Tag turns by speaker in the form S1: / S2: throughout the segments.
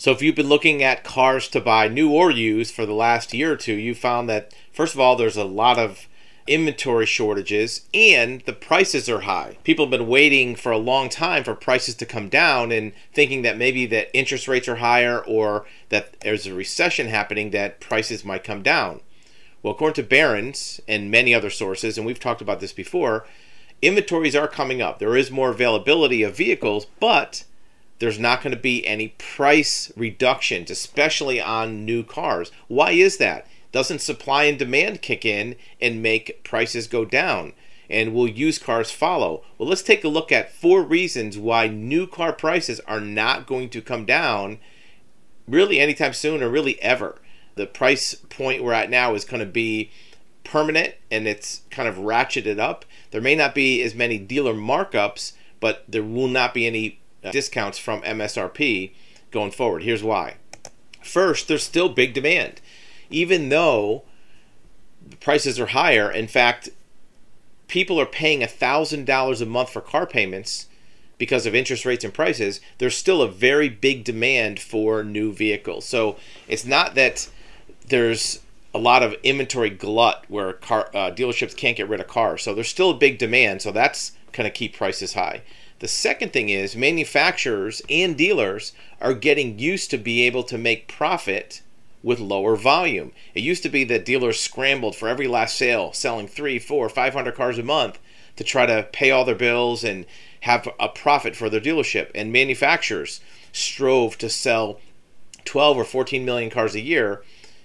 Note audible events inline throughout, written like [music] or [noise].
S1: So if you've been looking at cars to buy new or used for the last year or two, you found that first of all there's a lot of inventory shortages and the prices are high. People have been waiting for a long time for prices to come down and thinking that maybe that interest rates are higher or that there's a recession happening that prices might come down. Well, according to Barron's and many other sources, and we've talked about this before, inventories are coming up. There is more availability of vehicles, but there's not going to be any price reductions, especially on new cars. Why is that? Doesn't supply and demand kick in and make prices go down? And will used cars follow? Well, let's take a look at four reasons why new car prices are not going to come down really anytime soon or really ever. The price point we're at now is going to be permanent and it's kind of ratcheted up. There may not be as many dealer markups, but there will not be any discounts from MSRP going forward. Here's why. First, there's still big demand even though prices are higher. In fact, people are paying $1,000 a month for car payments because of interest rates and prices. There's still a very big demand for new vehicles. So it's not that there's a lot of inventory glut where car uh, dealerships can't get rid of cars. So there's still a big demand. So that's going to keep prices high. The second thing is manufacturers and dealers are getting used to be able to make profit with lower volume. It used to be that dealers scrambled for every last sale, selling three, four, five hundred cars a month to try to pay all their bills and have a profit for their dealership. And manufacturers strove to sell 12 or 14 million cars a year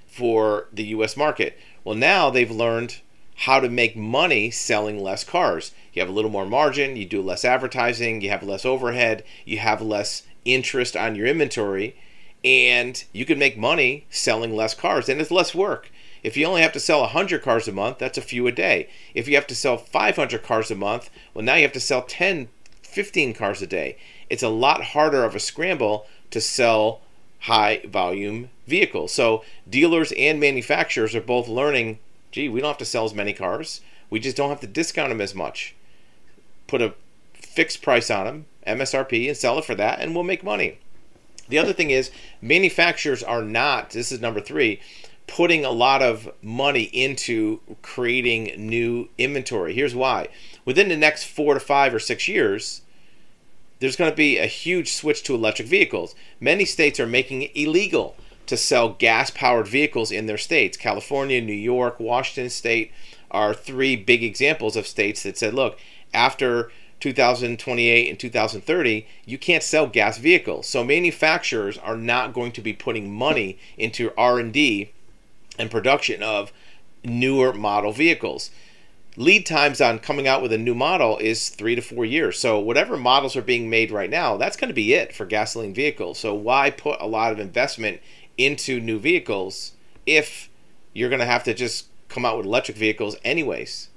S1: for the US market. Well, now they've learned how to make money selling less cars. You have a little more margin, you do less advertising, you have less overhead, you have less interest on your inventory and you can make money selling less cars and it's less work. If you only have to sell 100 cars a month that's a few a day. If you have to sell 500 cars a month well now you have to sell 10 15 cars a day. It's a lot harder of a scramble to sell high volume vehicles. So dealers and manufacturers are both learning gee we don't have to sell as many cars we just don't have to discount them as much put a fixed price on them msrp and sell it for that and we'll make money the other thing is manufacturers are not, this is number three, putting a lot of money into creating new inventory. Here's why. Within the next four to five or six years, there's going to be a huge switch to electric vehicles. Many states are making it illegal to sell gas powered vehicles in their states. California, New York, Washington state are three big examples of states that said, look, after 2028 and 2030, you can't sell gas vehicles. So manufacturers are not going to be putting money into R&D and production of newer model vehicles. Lead times on coming out with a new model is 3 to 4 years. So whatever models are being made right now, that's going to be it for gasoline vehicles. So why put a lot of investment into new vehicles if you're going to have to just come out with electric vehicles anyways?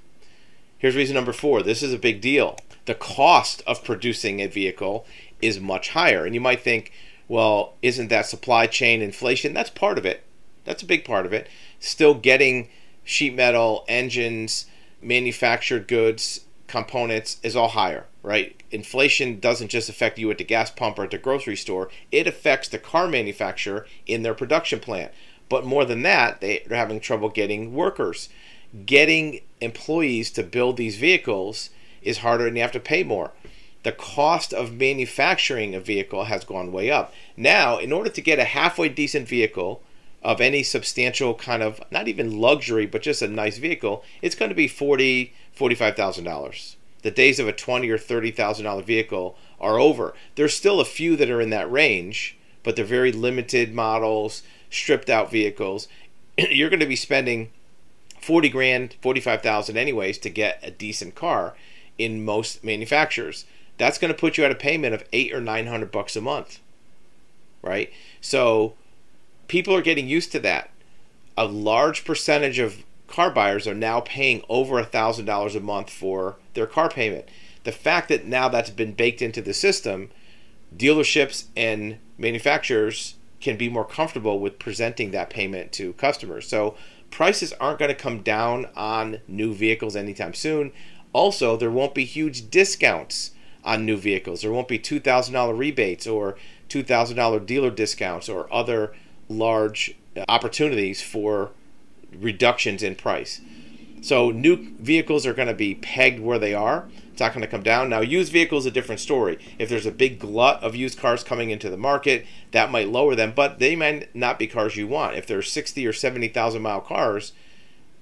S1: Here's reason number 4. This is a big deal the cost of producing a vehicle is much higher. And you might think, well, isn't that supply chain inflation? That's part of it. That's a big part of it. Still getting sheet metal, engines, manufactured goods, components is all higher, right? Inflation doesn't just affect you at the gas pump or at the grocery store, it affects the car manufacturer in their production plant. But more than that, they're having trouble getting workers. Getting employees to build these vehicles is harder and you have to pay more. The cost of manufacturing a vehicle has gone way up. Now, in order to get a halfway decent vehicle of any substantial kind of not even luxury, but just a nice vehicle, it's going to be forty, forty-five thousand dollars. The days of a twenty or thirty thousand dollar vehicle are over. There's still a few that are in that range, but they're very limited models, stripped out vehicles. [clears throat] You're going to be spending 40 grand, 45,000 anyways to get a decent car in most manufacturers. That's going to put you at a payment of eight or nine hundred bucks a month, right? So people are getting used to that. A large percentage of car buyers are now paying over a thousand dollars a month for their car payment. The fact that now that's been baked into the system, dealerships and manufacturers can be more comfortable with presenting that payment to customers. So prices aren't going to come down on new vehicles anytime soon. Also, there won't be huge discounts on new vehicles. There won't be $2,000 rebates or $2,000 dealer discounts or other large uh, opportunities for reductions in price. So new vehicles are going to be pegged where they are. It's not going to come down. Now, used vehicles a different story. If there's a big glut of used cars coming into the market, that might lower them, but they might not be cars you want. If they're 60 or 70,000 mile cars,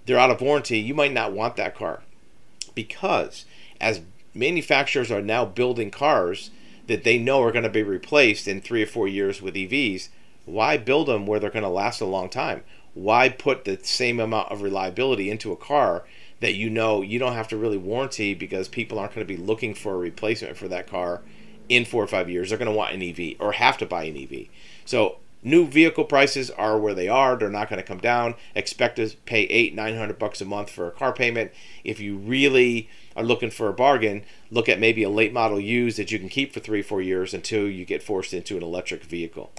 S1: they're out of warranty. You might not want that car because as manufacturers are now building cars that they know are going to be replaced in three or four years with EVs, why build them where they're going to last a long time? Why put the same amount of reliability into a car that you know you don't have to really warranty because people aren't going to be looking for a replacement for that car in four or five years? They're going to want an EV or have to buy an EV. So new vehicle prices are where they are they're not going to come down expect to pay eight nine hundred bucks a month for a car payment if you really are looking for a bargain look at maybe a late model used that you can keep for three four years until you get forced into an electric vehicle